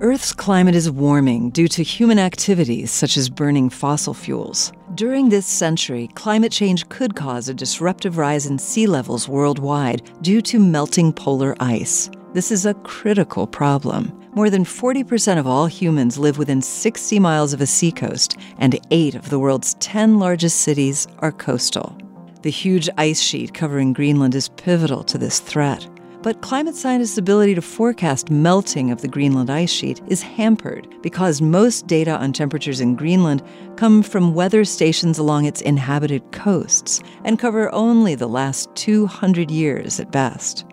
Earth's climate is warming due to human activities such as burning fossil fuels. During this century, climate change could cause a disruptive rise in sea levels worldwide due to melting polar ice. This is a critical problem. More than 40% of all humans live within 60 miles of a seacoast, and eight of the world's 10 largest cities are coastal. The huge ice sheet covering Greenland is pivotal to this threat. But climate scientists' ability to forecast melting of the Greenland ice sheet is hampered because most data on temperatures in Greenland come from weather stations along its inhabited coasts and cover only the last 200 years at best.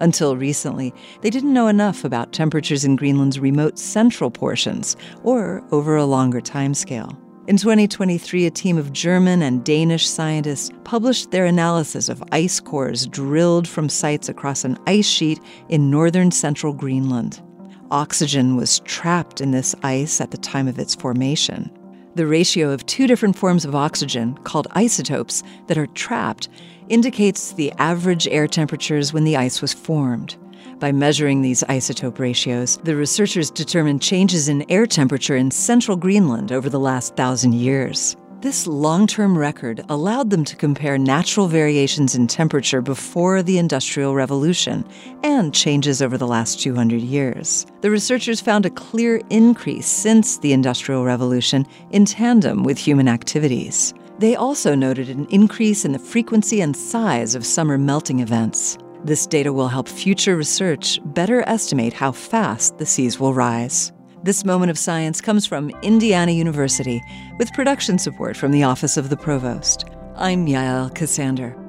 Until recently, they didn't know enough about temperatures in Greenland's remote central portions or over a longer timescale. In 2023, a team of German and Danish scientists published their analysis of ice cores drilled from sites across an ice sheet in northern central Greenland. Oxygen was trapped in this ice at the time of its formation. The ratio of two different forms of oxygen, called isotopes, that are trapped indicates the average air temperatures when the ice was formed. By measuring these isotope ratios, the researchers determined changes in air temperature in central Greenland over the last thousand years. This long term record allowed them to compare natural variations in temperature before the Industrial Revolution and changes over the last 200 years. The researchers found a clear increase since the Industrial Revolution in tandem with human activities. They also noted an increase in the frequency and size of summer melting events. This data will help future research better estimate how fast the seas will rise. This moment of science comes from Indiana University with production support from the Office of the Provost. I'm Yael Ksander.